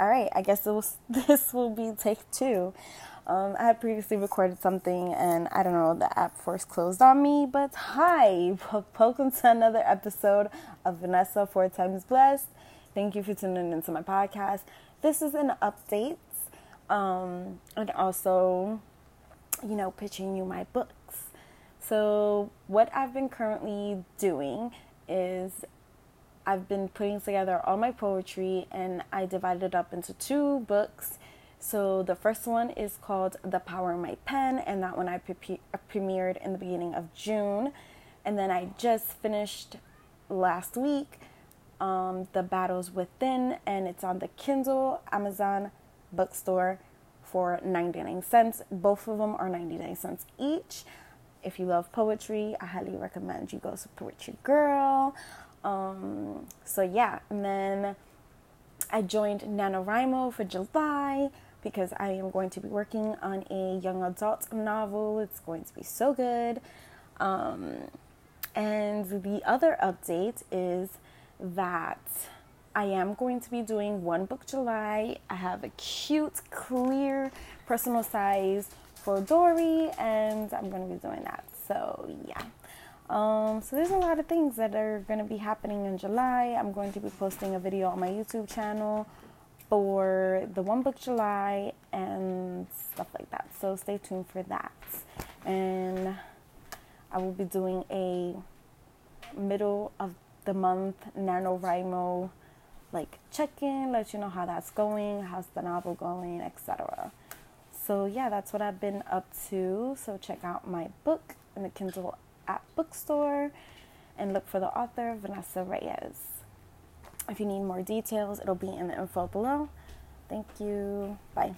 all right, I guess this will be take two. Um, I had previously recorded something and I don't know, the app force closed on me. But hi, welcome to another episode of Vanessa Four Times Blessed. Thank you for tuning into my podcast. This is an update um, and also, you know, pitching you my books. So, what I've been currently doing is I've been putting together all my poetry and I divided it up into two books. So the first one is called The Power of My Pen, and that one I pre- premiered in the beginning of June. And then I just finished last week um, The Battles Within, and it's on the Kindle, Amazon bookstore for 99 cents. Both of them are 99 cents each. If you love poetry, I highly recommend you go support your girl. Um, so yeah, and then I joined NaNoWriMo for July because I am going to be working on a young adult novel. It's going to be so good. Um, and the other update is that I am going to be doing one book July. I have a cute, clear, personal size Fauxdori, and I'm going to be doing that. So, yeah. Um, so there's a lot of things that are going to be happening in July. I'm going to be posting a video on my YouTube channel for the One Book July and stuff like that. So stay tuned for that. And I will be doing a middle of the month NaNoWriMo like check in, let you know how that's going, how's the novel going, etc. So yeah, that's what I've been up to. So check out my book in the Kindle at bookstore and look for the author, Vanessa Reyes. If you need more details, it'll be in the info below. Thank you. Bye.